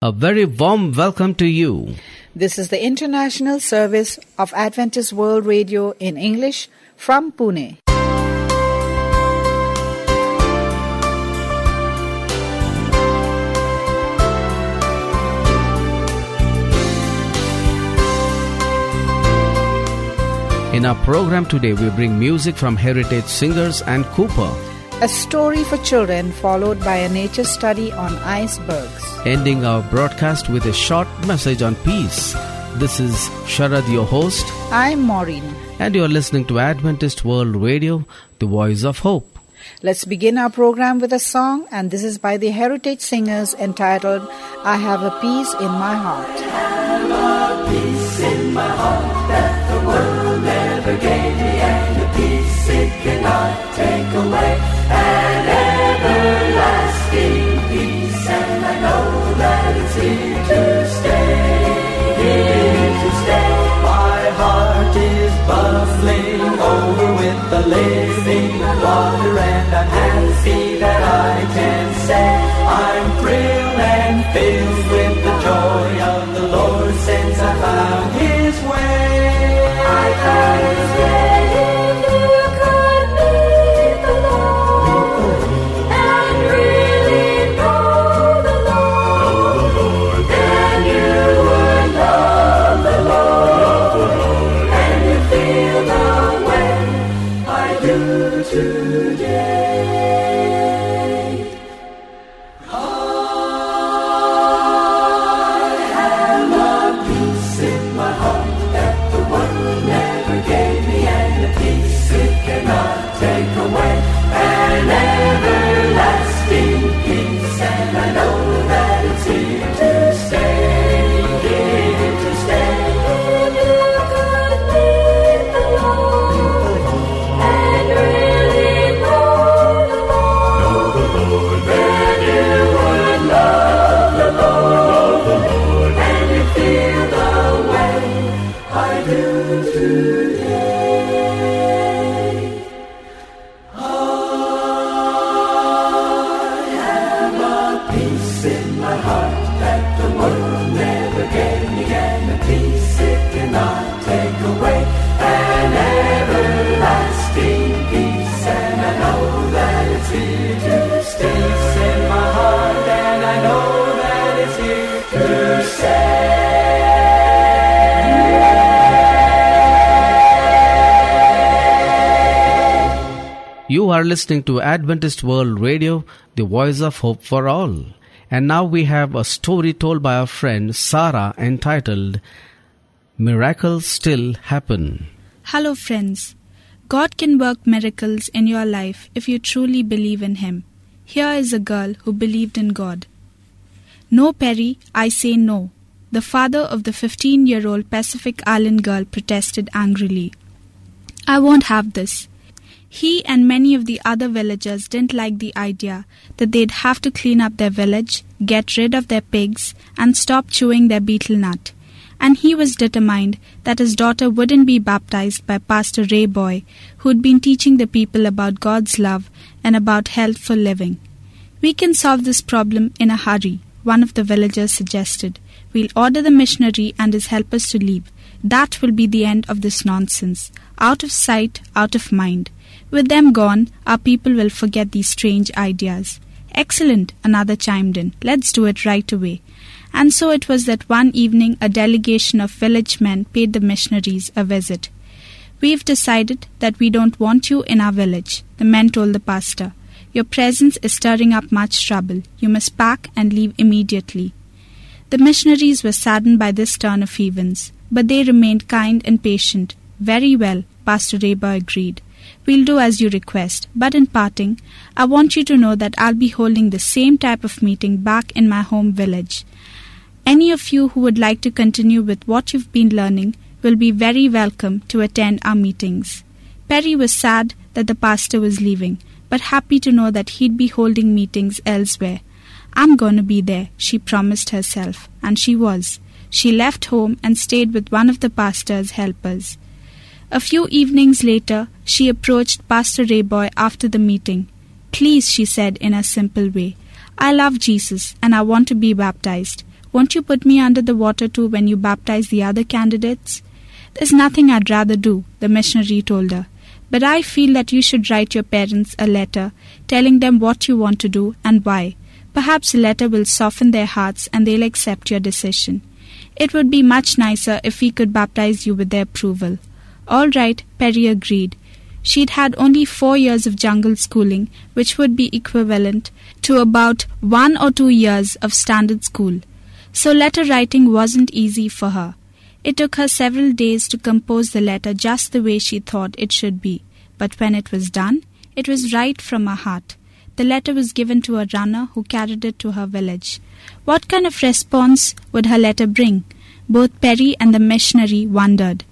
A very warm welcome to you. This is the international service of Adventist World Radio in English from Pune. In our program today, we bring music from heritage singers and Cooper, A story for children followed by a nature study on icebergs. ending our broadcast with a short message on peace. This is Sharad, your host, I'm Maureen. and you're listening to Adventist World Radio, the voice of hope. Let's begin our program with a song, and this is by the Heritage Singers entitled I Have a Peace in My Heart. My You are listening to Adventist World Radio, the voice of hope for all. And now we have a story told by our friend Sarah entitled Miracles Still Happen. Hello, friends. God can work miracles in your life if you truly believe in Him. Here is a girl who believed in God. No, Perry, I say no. The father of the 15 year old Pacific Island girl protested angrily. I won't have this. He and many of the other villagers didn't like the idea that they'd have to clean up their village, get rid of their pigs, and stop chewing their betel nut. And he was determined that his daughter wouldn't be baptized by Pastor Ray Boy, who'd been teaching the people about God's love and about healthful living. We can solve this problem in a hurry, one of the villagers suggested. We'll order the missionary and his helpers to leave. That will be the end of this nonsense. Out of sight, out of mind. With them gone, our people will forget these strange ideas. Excellent, another chimed in. Let's do it right away. And so it was that one evening a delegation of village men paid the missionaries a visit. We've decided that we don't want you in our village, the men told the pastor. Your presence is stirring up much trouble. You must pack and leave immediately. The missionaries were saddened by this turn of events, but they remained kind and patient. Very well, Pastor Reba agreed. We'll do as you request, but in parting, I want you to know that I'll be holding the same type of meeting back in my home village. Any of you who would like to continue with what you've been learning will be very welcome to attend our meetings. Perry was sad that the pastor was leaving, but happy to know that he'd be holding meetings elsewhere. I'm going to be there, she promised herself, and she was. She left home and stayed with one of the pastor's helpers. A few evenings later, she approached Pastor Rayboy after the meeting. Please, she said in a simple way, I love Jesus and I want to be baptized. Won't you put me under the water too when you baptize the other candidates? There's nothing I'd rather do, the missionary told her. But I feel that you should write your parents a letter telling them what you want to do and why. Perhaps the letter will soften their hearts and they'll accept your decision. It would be much nicer if we could baptize you with their approval. All right, Perry agreed. She'd had only four years of jungle schooling, which would be equivalent to about one or two years of standard school. So letter writing wasn't easy for her. It took her several days to compose the letter just the way she thought it should be. But when it was done, it was right from her heart. The letter was given to a runner who carried it to her village. What kind of response would her letter bring? Both Perry and the missionary wondered.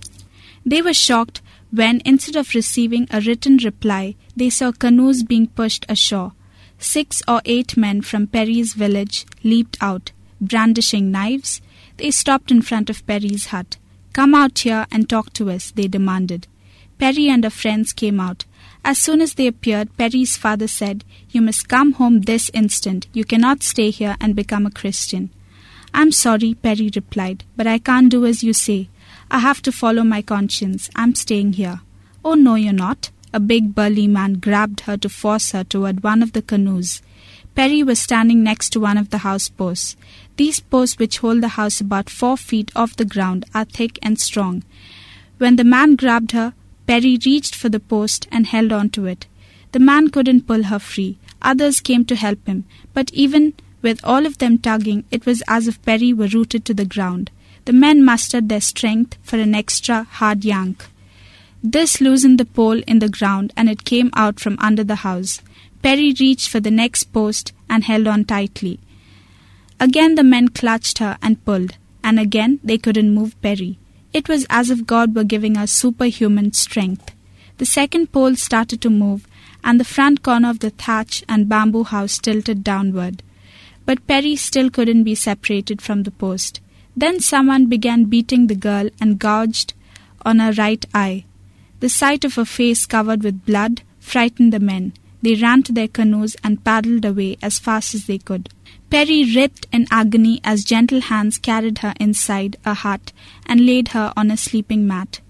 They were shocked when, instead of receiving a written reply, they saw canoes being pushed ashore. Six or eight men from Perry's village leaped out, brandishing knives. They stopped in front of Perry's hut. Come out here and talk to us, they demanded. Perry and her friends came out. As soon as they appeared, Perry's father said, You must come home this instant. You cannot stay here and become a Christian. I'm sorry, Perry replied, but I can't do as you say. I have to follow my conscience. I'm staying here. Oh, no, you're not. A big burly man grabbed her to force her toward one of the canoes. Perry was standing next to one of the house posts. These posts, which hold the house about four feet off the ground, are thick and strong. When the man grabbed her, Perry reached for the post and held on to it. The man couldn't pull her free. Others came to help him, but even with all of them tugging, it was as if Perry were rooted to the ground. The men mustered their strength for an extra hard yank. This loosened the pole in the ground and it came out from under the house. Perry reached for the next post and held on tightly. Again the men clutched her and pulled, and again they couldn't move Perry. It was as if God were giving her superhuman strength. The second pole started to move, and the front corner of the thatch and bamboo house tilted downward. But Perry still couldn't be separated from the post. Then someone began beating the girl and gouged on her right eye. The sight of her face covered with blood frightened the men. They ran to their canoes and paddled away as fast as they could. Perry writhed in agony as gentle hands carried her inside a hut and laid her on a sleeping mat.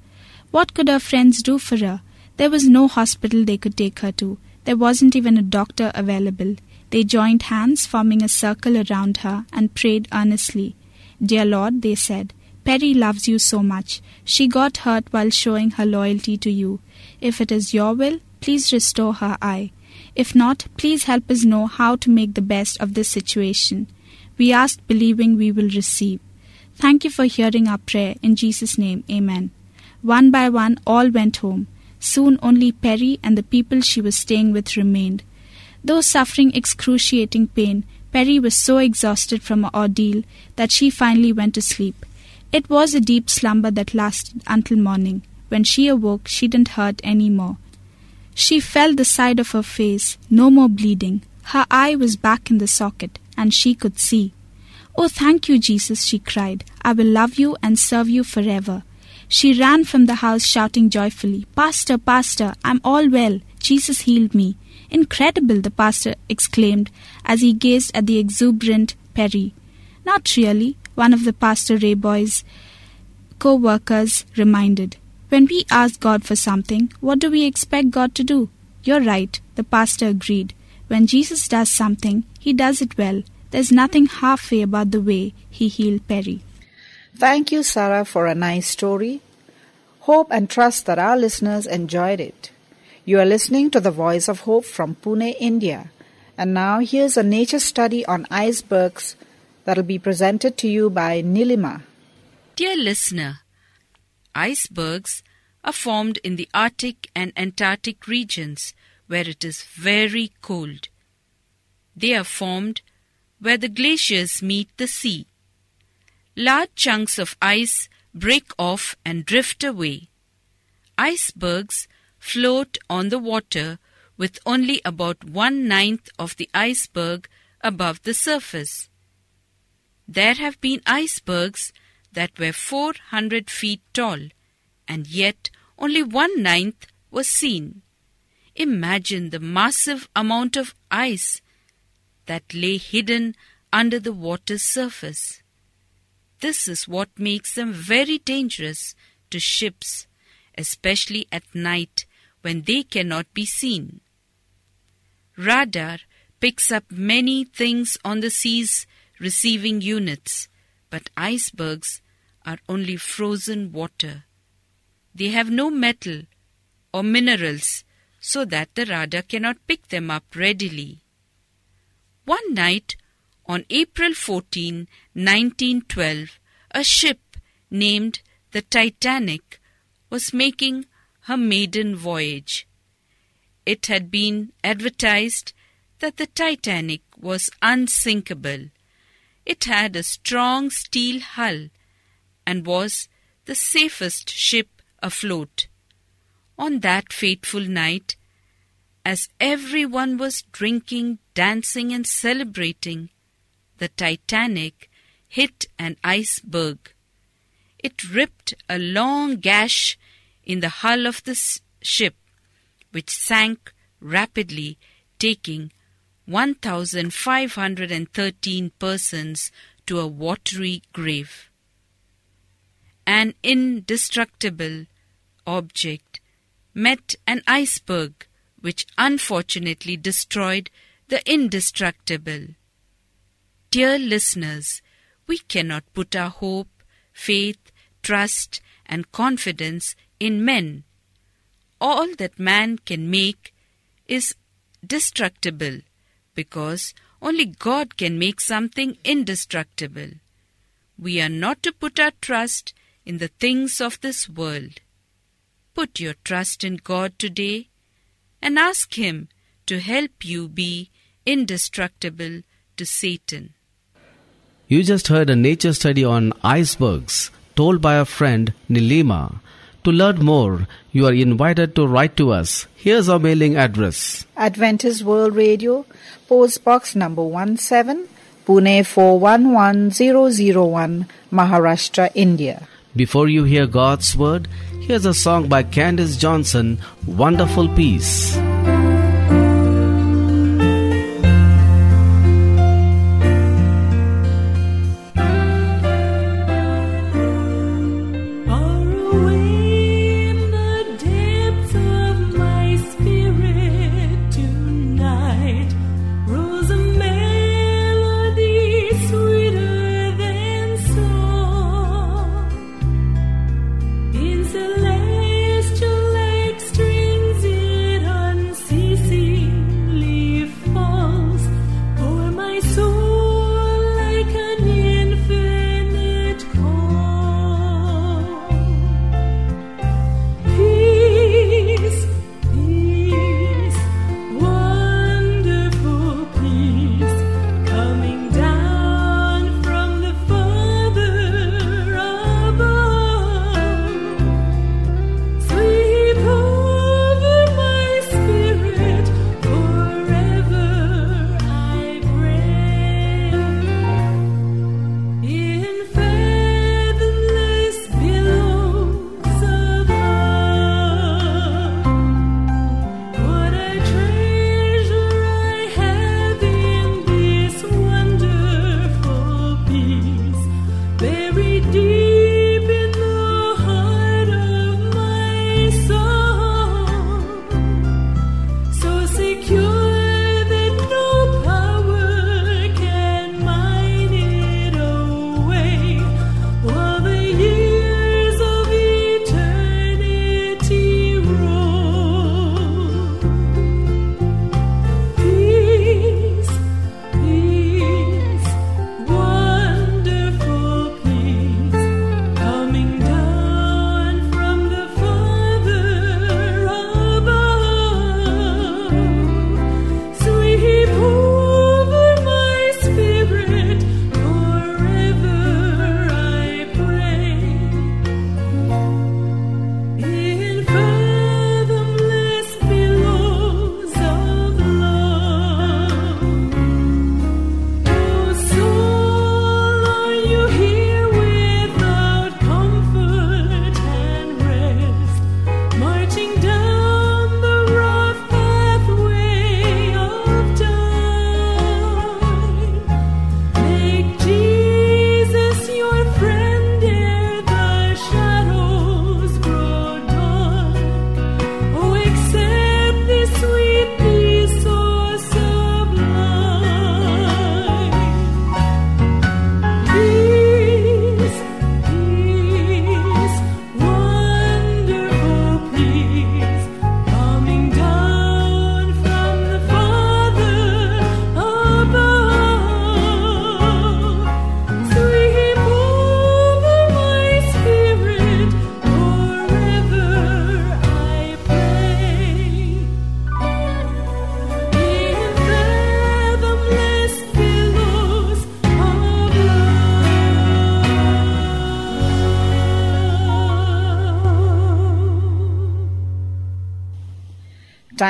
What could her friends do for her? There was no hospital they could take her to. There wasn't even a doctor available. They joined hands, forming a circle around her, and prayed earnestly. Dear Lord, they said, Perry loves you so much. She got hurt while showing her loyalty to you. If it is your will, please restore her eye. If not, please help us know how to make the best of this situation. We ask believing we will receive. Thank you for hearing our prayer. In Jesus' name, Amen. One by one, all went home. Soon only Perry and the people she was staying with remained. Though suffering excruciating pain, Perry was so exhausted from her ordeal that she finally went to sleep. It was a deep slumber that lasted until morning. When she awoke, she didn't hurt any more. She felt the side of her face, no more bleeding. Her eye was back in the socket, and she could see. Oh, thank you, Jesus, she cried. I will love you and serve you forever. She ran from the house shouting joyfully, Pastor, Pastor, I'm all well. Jesus healed me. Incredible, the pastor exclaimed as he gazed at the exuberant Perry. Not really, one of the Pastor Rayboy's co workers reminded. When we ask God for something, what do we expect God to do? You're right, the pastor agreed. When Jesus does something, he does it well. There's nothing halfway about the way he healed Perry. Thank you, Sarah, for a nice story. Hope and trust that our listeners enjoyed it. You are listening to the Voice of Hope from Pune, India. And now here's a nature study on icebergs that'll be presented to you by Nilima. Dear listener, icebergs are formed in the Arctic and Antarctic regions where it is very cold. They are formed where the glaciers meet the sea. Large chunks of ice break off and drift away. Icebergs float on the water with only about one ninth of the iceberg above the surface. There have been icebergs that were 400 feet tall, and yet only one ninth was seen. Imagine the massive amount of ice that lay hidden under the water's surface. this is what makes them very dangerous to ships, especially at night when they cannot be seen. Radar picks up many things on the sea's receiving units, but icebergs are only frozen water. They have no metal or minerals so that the radar cannot pick them up readily. One night on April 14, 1912, a ship named the Titanic was making her maiden voyage. It had been advertised that the Titanic was unsinkable. It had a strong steel hull and was the safest ship afloat. On that fateful night, as everyone was drinking, dancing, and celebrating, the Titanic hit an iceberg. It ripped a long gash in the hull of the ship, which sank rapidly, taking 1,513 persons to a watery grave. An indestructible object met an iceberg which unfortunately destroyed the indestructible. Dear listeners, we cannot put our hope, faith, trust, and confidence in men. All that man can make is destructible because only God can make something indestructible. We are not to put our trust in the things of this world. Put your trust in God today and ask Him to help you be indestructible to Satan. You just heard a nature study on icebergs told by our friend Nilima. To learn more, you are invited to write to us. Here's our mailing address. Adventist World Radio, Post Box number 17, Pune 411001, Maharashtra, India. Before you hear God's word, here's a song by Candice Johnson, Wonderful Peace.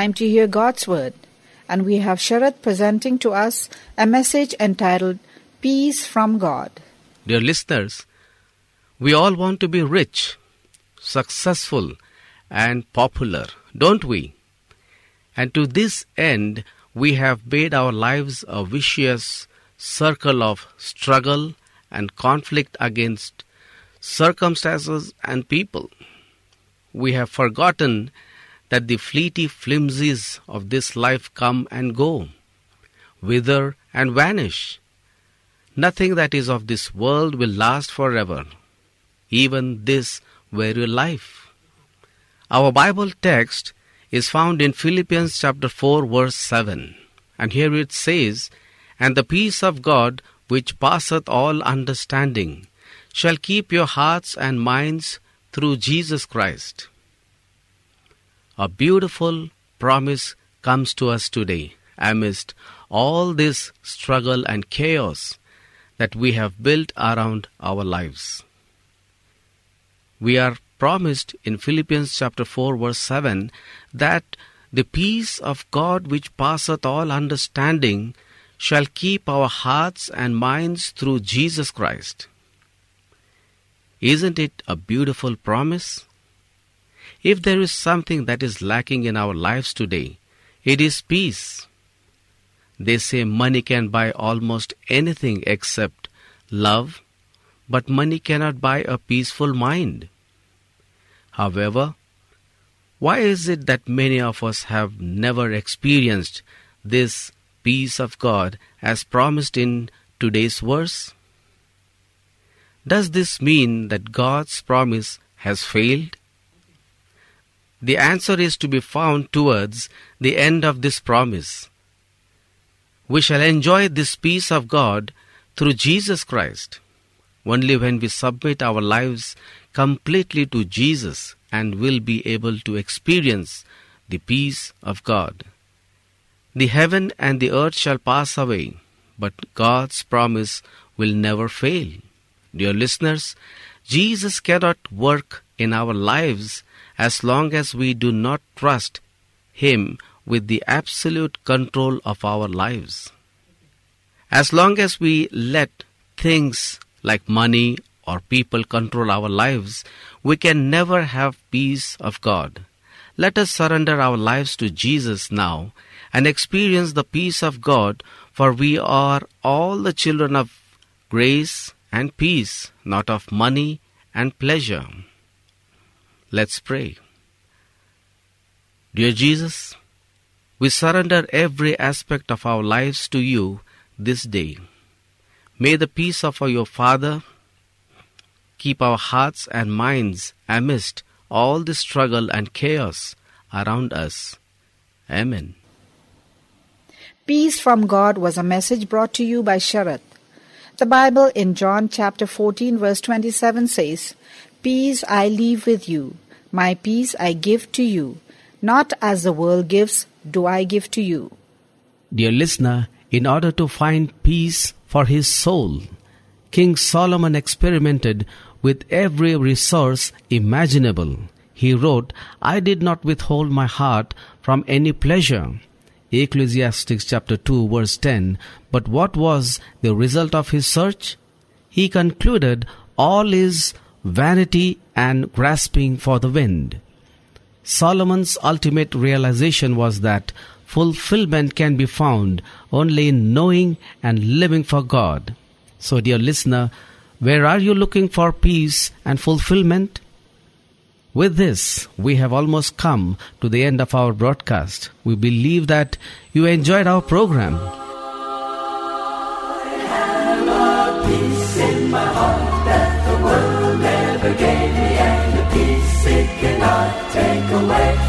Time to hear God's Word. And we have Sharath presenting to us a message entitled Peace from God. Dear listeners, we all want to be rich, successful, and popular, don't we? And to this end, we have made our lives a vicious circle of struggle and conflict against circumstances and people. We have forgotten that the fleety flimsies of this life come and go, wither and vanish. Nothing that is of this world will last forever, even this very life. Our Bible text is found in Philippians chapter 4 verse 7. And here it says, And the peace of God, which passeth all understanding, shall keep your hearts and minds through Jesus Christ. A beautiful promise comes to us today amidst all this struggle and chaos that we have built around our lives. We are promised in Philippians chapter 4 verse 7 that the peace of God which passeth all understanding shall keep our hearts and minds through Jesus Christ. Isn't it a beautiful promise? If there is something that is lacking in our lives today, it is peace. They say money can buy almost anything except love, but money cannot buy a peaceful mind. However, why is it that many of us have never experienced this peace of God as promised in today's verse? Does this mean that God's promise has failed? The answer is to be found towards the end of this promise. We shall enjoy this peace of God through Jesus Christ. Only when we submit our lives completely to Jesus and will be able to experience the peace of God. The heaven and the earth shall pass away, but God's promise will never fail. Dear listeners, Jesus cannot work in our lives as long as we do not trust Him with the absolute control of our lives. As long as we let things like money or people control our lives, we can never have peace of God. Let us surrender our lives to Jesus now and experience the peace of God, for we are all the children of grace and peace, not of money and pleasure. Let's pray. Dear Jesus, we surrender every aspect of our lives to you this day. May the peace of your Father keep our hearts and minds amidst all the struggle and chaos around us. Amen. Peace from God was a message brought to you by Sharath. The Bible in John chapter 14 verse 27 says, Peace I leave with you, my peace I give to you. Not as the world gives, do I give to you. Dear listener, in order to find peace for his soul, King Solomon experimented with every resource imaginable. He wrote, I did not withhold my heart from any pleasure. Ecclesiastes chapter 2 verse 10. But what was the result of his search? He concluded all is vanity and grasping for the wind. Solomon's ultimate realization was that fulfillment can be found only in knowing and living for God. So, dear listener, where are you looking for peace and fulfillment? With this, we have almost come to the end of our broadcast. We believe that you enjoyed our program. Cannot take away.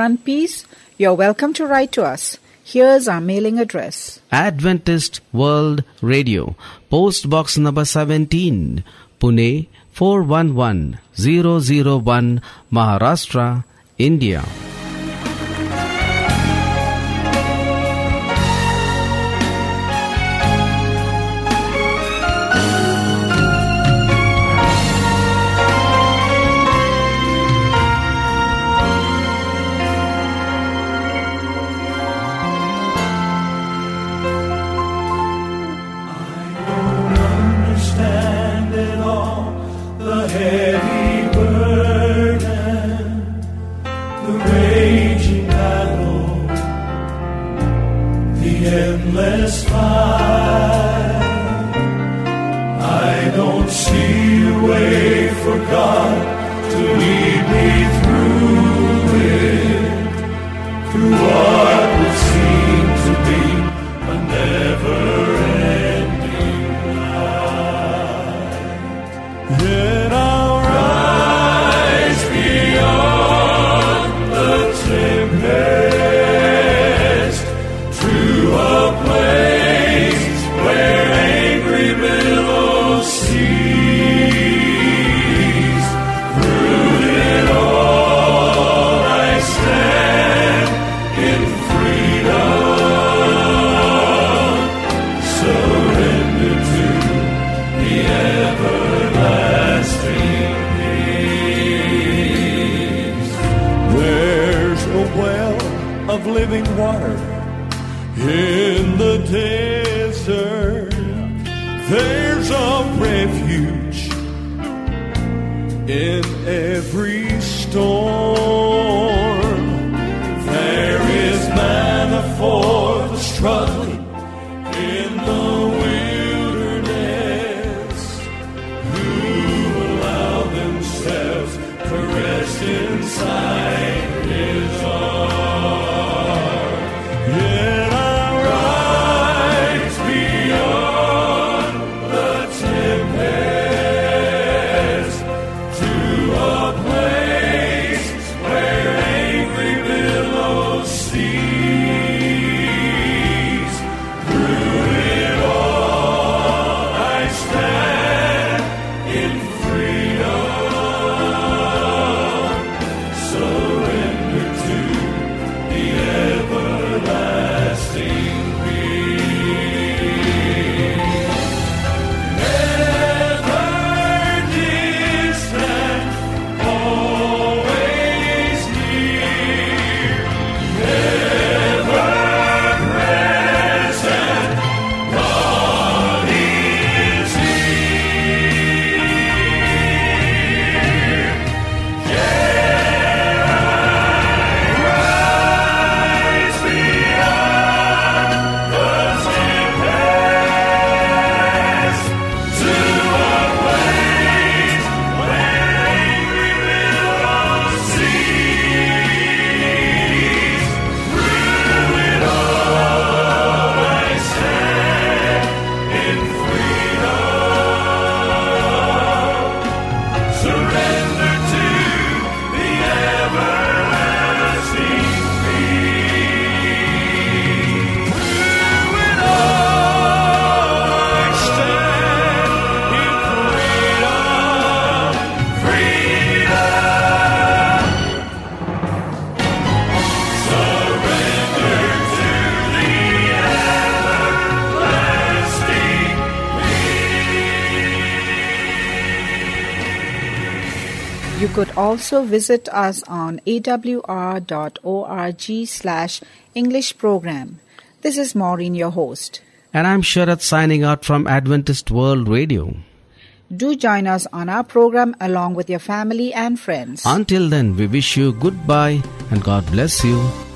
and peace, you're welcome to write to us. Here's our mailing address Adventist World Radio, Post Box number 17, Pune 411001, Maharashtra, India. for God. the desert, there's a refuge. In also visit us on awr.org slash English program. This is Maureen, your host. And I'm Sharat signing out from Adventist World Radio. Do join us on our program along with your family and friends. Until then, we wish you goodbye and God bless you.